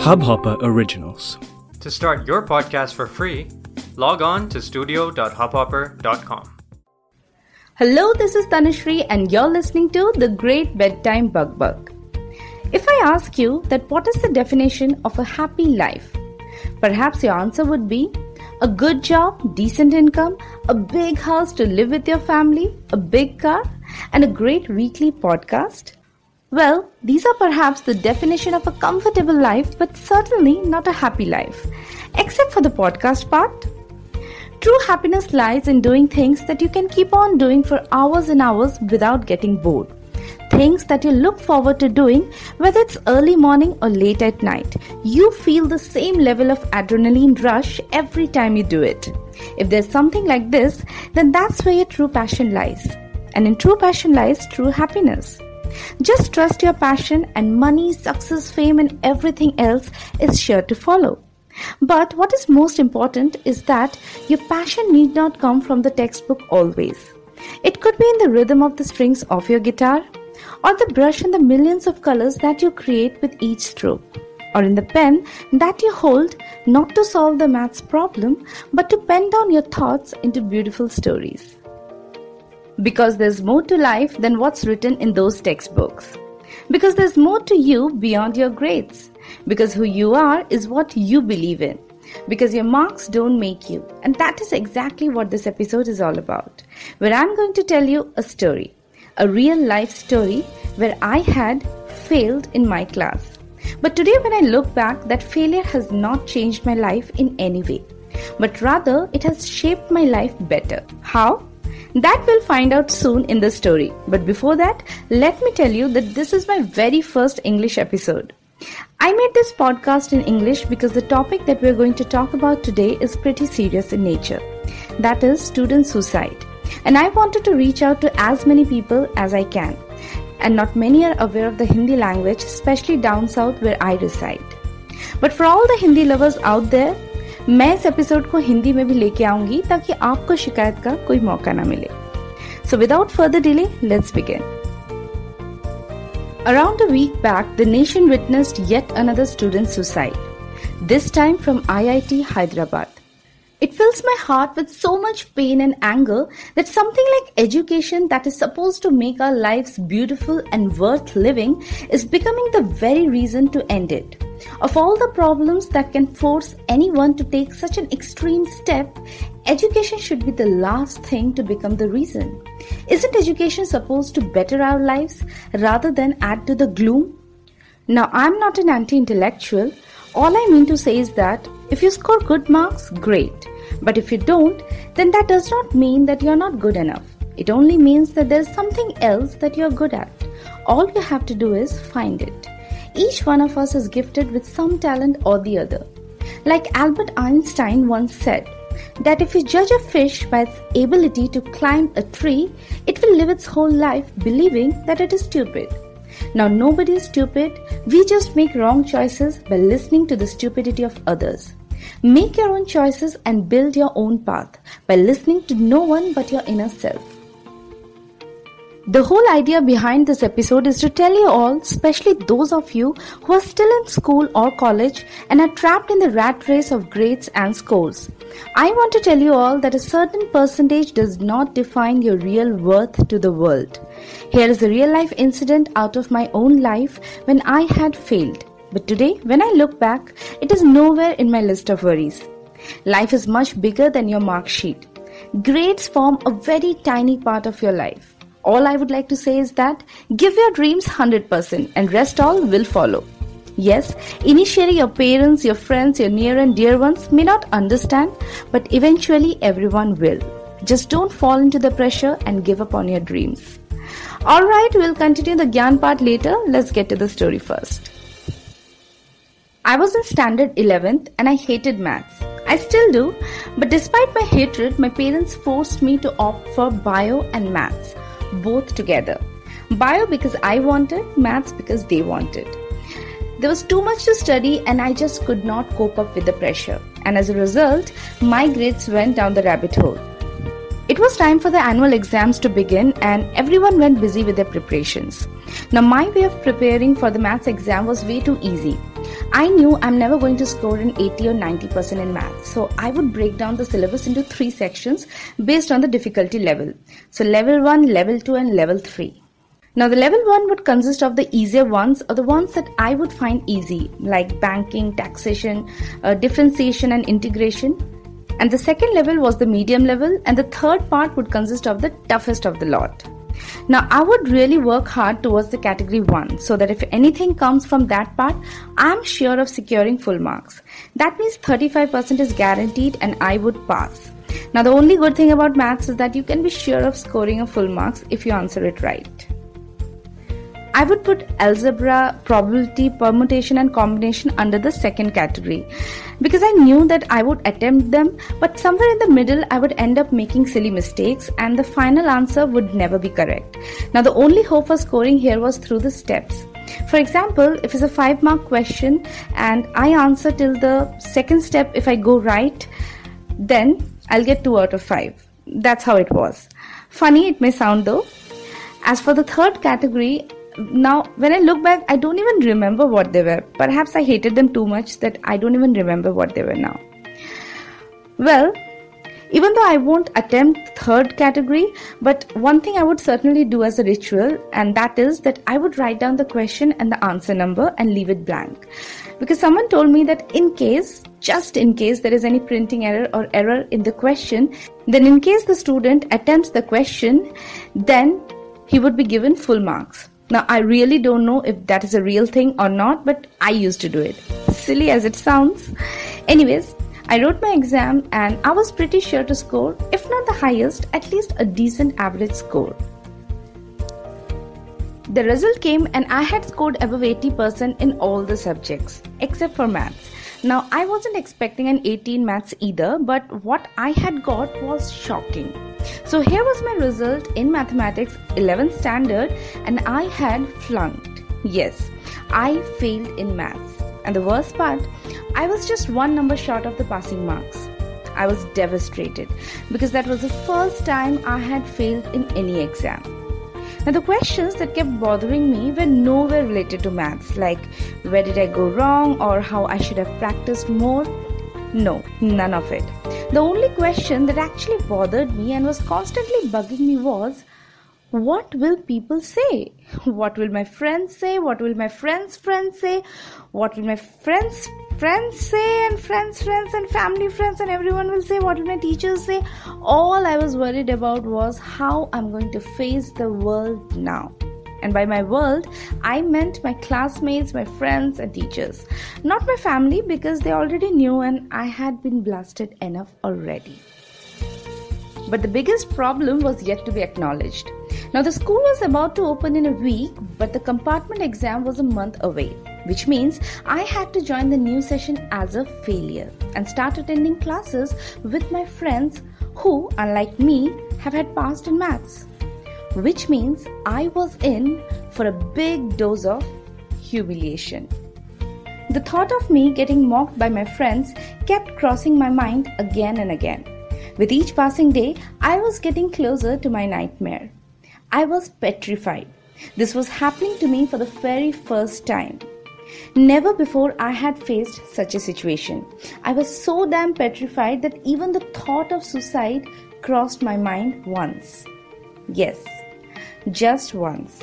Hubhopper Originals. To start your podcast for free, log on to studio.hubhopper.com. Hello, this is Tanushree, and you're listening to The Great Bedtime Bug Bug. If I ask you that what is the definition of a happy life, perhaps your answer would be a good job, decent income, a big house to live with your family, a big car, and a great weekly podcast. Well, these are perhaps the definition of a comfortable life, but certainly not a happy life, except for the podcast part. True happiness lies in doing things that you can keep on doing for hours and hours without getting bored. Things that you look forward to doing, whether it's early morning or late at night. You feel the same level of adrenaline rush every time you do it. If there's something like this, then that's where your true passion lies. And in true passion lies true happiness. Just trust your passion, and money, success, fame, and everything else is sure to follow. But what is most important is that your passion need not come from the textbook always. It could be in the rhythm of the strings of your guitar, or the brush and the millions of colors that you create with each stroke, or in the pen that you hold not to solve the maths problem but to pen down your thoughts into beautiful stories. Because there's more to life than what's written in those textbooks. Because there's more to you beyond your grades. Because who you are is what you believe in. Because your marks don't make you. And that is exactly what this episode is all about. Where I'm going to tell you a story. A real life story where I had failed in my class. But today, when I look back, that failure has not changed my life in any way. But rather, it has shaped my life better. How? That we'll find out soon in the story. But before that, let me tell you that this is my very first English episode. I made this podcast in English because the topic that we're going to talk about today is pretty serious in nature. That is student suicide. And I wanted to reach out to as many people as I can. And not many are aware of the Hindi language, especially down south where I reside. But for all the Hindi lovers out there, मैं इस episode को हिंदी में भी लेके आऊंगी ताकि आपको शिकायत का कोई मौका ना मिले so without further delay let's begin Around a week back, the nation witnessed yet another student suicide, this time from IIT Hyderabad. It fills my heart with so much pain and anger that something like education that is supposed to make our lives beautiful and worth living is becoming the very reason to end it. Of all the problems that can force anyone to take such an extreme step, education should be the last thing to become the reason. Isn't education supposed to better our lives rather than add to the gloom? Now, I'm not an anti intellectual. All I mean to say is that if you score good marks, great. But if you don't, then that does not mean that you're not good enough. It only means that there's something else that you're good at. All you have to do is find it. Each one of us is gifted with some talent or the other. Like Albert Einstein once said, that if you judge a fish by its ability to climb a tree, it will live its whole life believing that it is stupid. Now, nobody is stupid, we just make wrong choices by listening to the stupidity of others. Make your own choices and build your own path by listening to no one but your inner self. The whole idea behind this episode is to tell you all, especially those of you who are still in school or college and are trapped in the rat race of grades and scores. I want to tell you all that a certain percentage does not define your real worth to the world. Here is a real life incident out of my own life when I had failed. But today, when I look back, it is nowhere in my list of worries. Life is much bigger than your mark sheet. Grades form a very tiny part of your life. All I would like to say is that give your dreams 100% and rest all will follow. Yes, initially your parents, your friends, your near and dear ones may not understand, but eventually everyone will. Just don't fall into the pressure and give up on your dreams. Alright, we'll continue the Gyan part later. Let's get to the story first. I was in standard 11th and I hated maths. I still do, but despite my hatred, my parents forced me to opt for bio and maths both together. Bio because I wanted, maths because they wanted. There was too much to study and I just could not cope up with the pressure. And as a result, my grades went down the rabbit hole. It was time for the annual exams to begin and everyone went busy with their preparations. Now, my way of preparing for the maths exam was way too easy. I knew I'm never going to score an 80 or 90% in math. So I would break down the syllabus into three sections based on the difficulty level. So level 1, level 2 and level 3. Now the level 1 would consist of the easier ones or the ones that I would find easy like banking, taxation, uh, differentiation and integration. And the second level was the medium level and the third part would consist of the toughest of the lot. Now, I would really work hard towards the category 1 so that if anything comes from that part, I'm sure of securing full marks. That means 35% is guaranteed and I would pass. Now, the only good thing about maths is that you can be sure of scoring a full marks if you answer it right. I would put algebra, probability, permutation, and combination under the second category because I knew that I would attempt them, but somewhere in the middle I would end up making silly mistakes and the final answer would never be correct. Now, the only hope for scoring here was through the steps. For example, if it's a 5 mark question and I answer till the second step, if I go right, then I'll get 2 out of 5. That's how it was. Funny it may sound though. As for the third category, now when i look back i don't even remember what they were. Perhaps i hated them too much that i don't even remember what they were now. Well even though i won't attempt third category but one thing i would certainly do as a ritual and that is that i would write down the question and the answer number and leave it blank. Because someone told me that in case just in case there is any printing error or error in the question then in case the student attempts the question then he would be given full marks now, I really don't know if that is a real thing or not, but I used to do it. Silly as it sounds. Anyways, I wrote my exam and I was pretty sure to score, if not the highest, at least a decent average score. The result came and I had scored above 80% in all the subjects except for maths. Now, I wasn't expecting an 18 maths either, but what I had got was shocking. So, here was my result in mathematics 11th standard, and I had flunked. Yes, I failed in maths. And the worst part, I was just one number short of the passing marks. I was devastated because that was the first time I had failed in any exam. Now, the questions that kept bothering me were nowhere related to maths, like where did I go wrong or how I should have practiced more. No, none of it. The only question that actually bothered me and was constantly bugging me was what will people say? What will my friends say? What will my friends' friends say? What will my friends' friends say and friends friends and family friends and everyone will say what will my teachers say all i was worried about was how i'm going to face the world now and by my world, I meant my classmates, my friends, and teachers. Not my family because they already knew and I had been blasted enough already. But the biggest problem was yet to be acknowledged. Now, the school was about to open in a week, but the compartment exam was a month away which means I had to join the new session as a failure and start attending classes with my friends who, unlike me, have had passed in maths. Which means I was in for a big dose of humiliation. The thought of me getting mocked by my friends kept crossing my mind again and again. With each passing day, I was getting closer to my nightmare. I was petrified. This was happening to me for the very first time. Never before I had faced such a situation. I was so damn petrified that even the thought of suicide crossed my mind once. Yes, just once.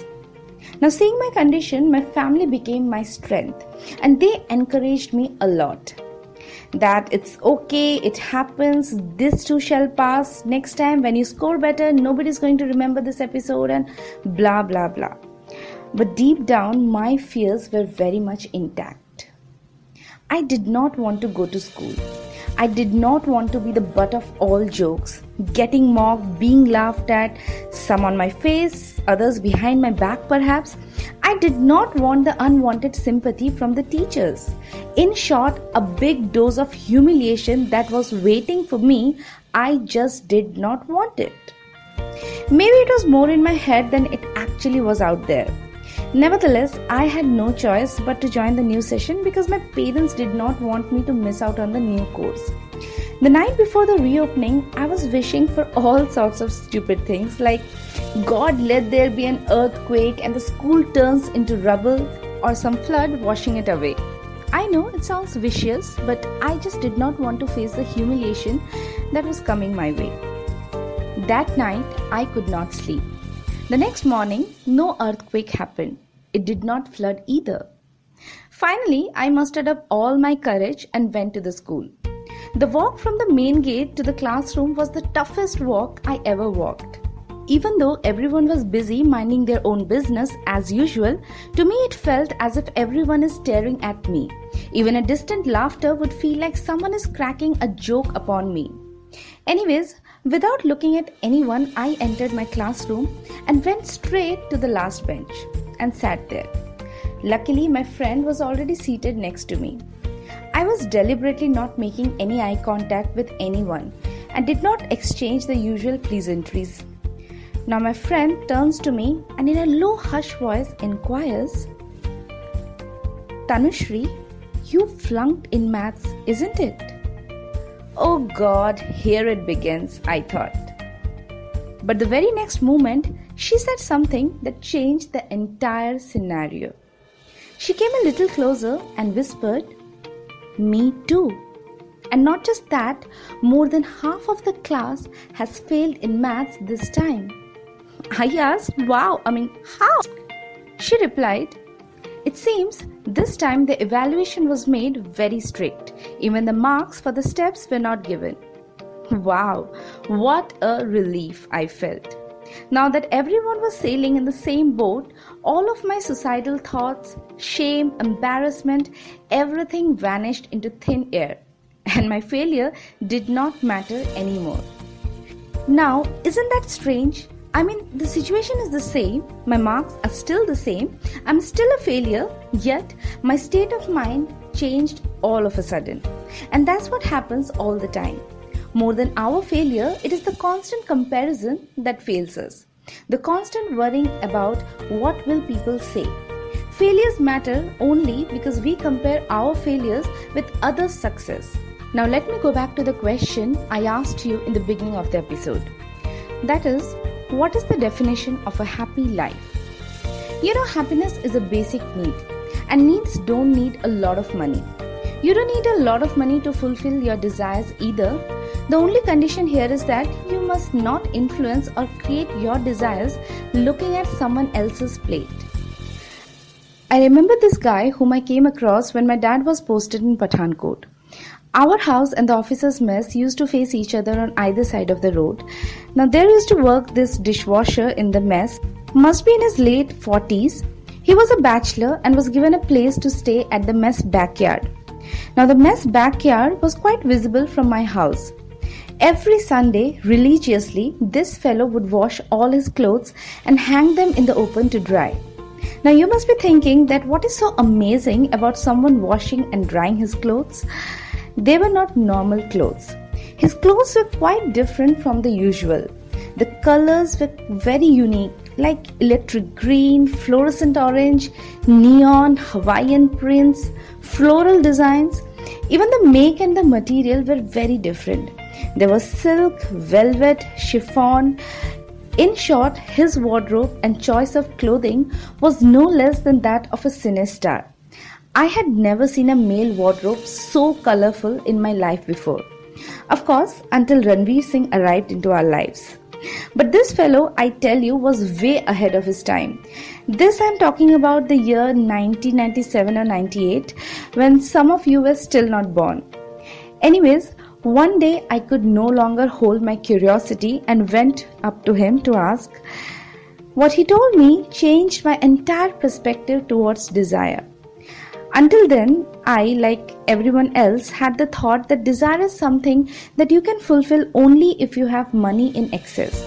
Now, seeing my condition, my family became my strength and they encouraged me a lot. That it's okay, it happens, this too shall pass. Next time, when you score better, nobody's going to remember this episode, and blah blah blah. But deep down, my fears were very much intact. I did not want to go to school. I did not want to be the butt of all jokes, getting mocked, being laughed at, some on my face, others behind my back perhaps. I did not want the unwanted sympathy from the teachers. In short, a big dose of humiliation that was waiting for me. I just did not want it. Maybe it was more in my head than it actually was out there. Nevertheless, I had no choice but to join the new session because my parents did not want me to miss out on the new course. The night before the reopening, I was wishing for all sorts of stupid things like God let there be an earthquake and the school turns into rubble or some flood washing it away. I know it sounds vicious, but I just did not want to face the humiliation that was coming my way. That night, I could not sleep. The next morning, no earthquake happened. It did not flood either. Finally, I mustered up all my courage and went to the school. The walk from the main gate to the classroom was the toughest walk I ever walked. Even though everyone was busy minding their own business as usual, to me it felt as if everyone is staring at me. Even a distant laughter would feel like someone is cracking a joke upon me. Anyways, without looking at anyone, I entered my classroom and went straight to the last bench and sat there. Luckily, my friend was already seated next to me. I was deliberately not making any eye contact with anyone and did not exchange the usual pleasantries. Now my friend turns to me and in a low hush voice inquires Tanushree, you flunked in maths, isn't it? Oh God, here it begins, I thought. But the very next moment, she said something that changed the entire scenario. She came a little closer and whispered, Me too. And not just that, more than half of the class has failed in maths this time. I asked, Wow, I mean, how? She replied, It seems this time the evaluation was made very strict. Even the marks for the steps were not given. Wow, what a relief I felt. Now that everyone was sailing in the same boat, all of my suicidal thoughts, shame, embarrassment, everything vanished into thin air, and my failure did not matter anymore. Now, isn't that strange? I mean, the situation is the same, my marks are still the same, I'm still a failure, yet my state of mind changed all of a sudden. And that's what happens all the time. More than our failure, it is the constant comparison that fails us. The constant worrying about what will people say. Failures matter only because we compare our failures with others' success. Now let me go back to the question I asked you in the beginning of the episode. That is, what is the definition of a happy life? You know, happiness is a basic need, and needs don't need a lot of money. You don't need a lot of money to fulfill your desires either. The only condition here is that you must not influence or create your desires looking at someone else's plate. I remember this guy whom I came across when my dad was posted in Pathankot. Our house and the officers' mess used to face each other on either side of the road. Now, there used to work this dishwasher in the mess, must be in his late 40s. He was a bachelor and was given a place to stay at the mess backyard. Now, the mess backyard was quite visible from my house. Every Sunday, religiously, this fellow would wash all his clothes and hang them in the open to dry. Now, you must be thinking that what is so amazing about someone washing and drying his clothes? They were not normal clothes. His clothes were quite different from the usual. The colors were very unique, like electric green, fluorescent orange, neon, Hawaiian prints, floral designs. Even the make and the material were very different. There was silk, velvet, chiffon. In short, his wardrobe and choice of clothing was no less than that of a cine star. I had never seen a male wardrobe so colorful in my life before. Of course, until Ranveer Singh arrived into our lives. But this fellow, I tell you, was way ahead of his time. This I'm talking about the year 1997 or 98 when some of you were still not born. Anyways, one day I could no longer hold my curiosity and went up to him to ask. What he told me changed my entire perspective towards desire. Until then, I, like everyone else, had the thought that desire is something that you can fulfill only if you have money in excess.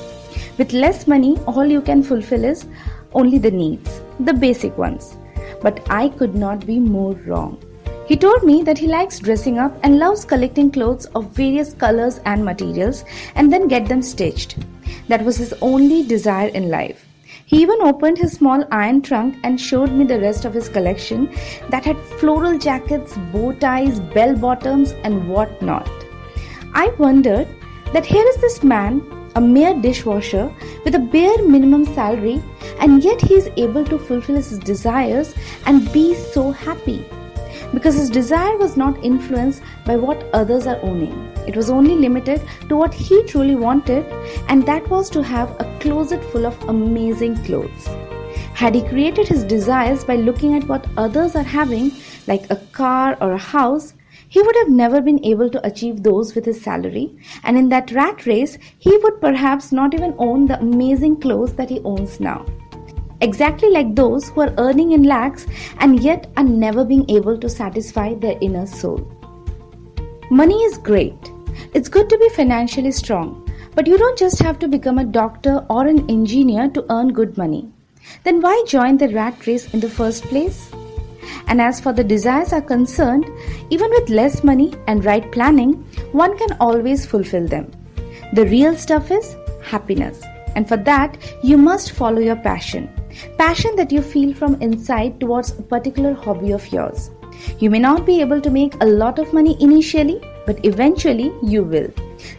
With less money, all you can fulfill is only the needs, the basic ones. But I could not be more wrong. He told me that he likes dressing up and loves collecting clothes of various colors and materials and then get them stitched. That was his only desire in life. He even opened his small iron trunk and showed me the rest of his collection that had floral jackets, bow ties, bell bottoms, and what not. I wondered that here is this man, a mere dishwasher, with a bare minimum salary, and yet he is able to fulfill his desires and be so happy. Because his desire was not influenced by what others are owning. It was only limited to what he truly wanted, and that was to have a closet full of amazing clothes. Had he created his desires by looking at what others are having, like a car or a house, he would have never been able to achieve those with his salary, and in that rat race, he would perhaps not even own the amazing clothes that he owns now. Exactly like those who are earning in lakhs and yet are never being able to satisfy their inner soul. Money is great. It's good to be financially strong, but you don't just have to become a doctor or an engineer to earn good money. Then why join the rat race in the first place? And as for the desires are concerned, even with less money and right planning, one can always fulfill them. The real stuff is happiness. And for that, you must follow your passion. Passion that you feel from inside towards a particular hobby of yours. You may not be able to make a lot of money initially, but eventually you will.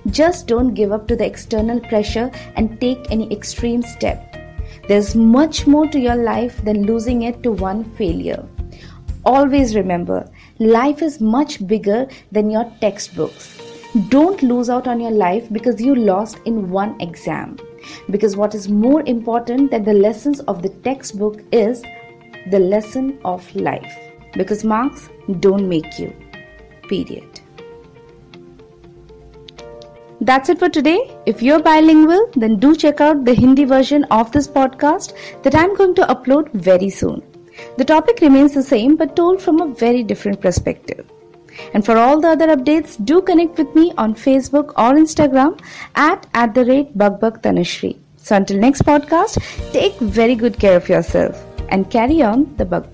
Just don't give up to the external pressure and take any extreme step. There's much more to your life than losing it to one failure. Always remember, life is much bigger than your textbooks. Don't lose out on your life because you lost in one exam. Because what is more important than the lessons of the textbook is the lesson of life. Because marks don't make you. Period. That's it for today. If you're bilingual, then do check out the Hindi version of this podcast that I'm going to upload very soon. The topic remains the same but told from a very different perspective. And for all the other updates, do connect with me on Facebook or Instagram at at the rate Tanushree. So until next podcast, take very good care of yourself and carry on the Bug